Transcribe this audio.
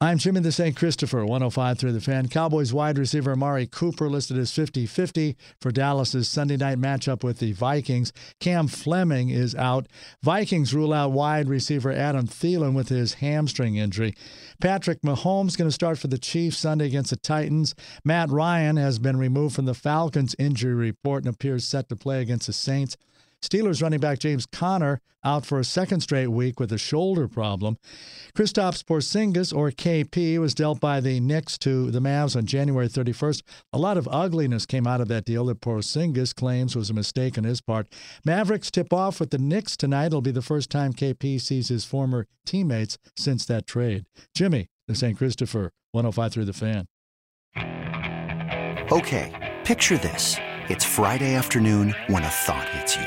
I'm Jimmy the St. Christopher, 105 through the fan. Cowboys wide receiver Amari Cooper listed as 50 50 for Dallas's Sunday night matchup with the Vikings. Cam Fleming is out. Vikings rule out wide receiver Adam Thielen with his hamstring injury. Patrick Mahomes going to start for the Chiefs Sunday against the Titans. Matt Ryan has been removed from the Falcons injury report and appears set to play against the Saints. Steelers running back James Conner out for a second straight week with a shoulder problem. Kristaps Porzingis, or KP, was dealt by the Knicks to the Mavs on January 31st. A lot of ugliness came out of that deal that Porzingis claims was a mistake on his part. Mavericks tip off with the Knicks tonight. It'll be the first time KP sees his former teammates since that trade. Jimmy, the St. Christopher, 105 through the fan. Okay, picture this. It's Friday afternoon when a thought hits you.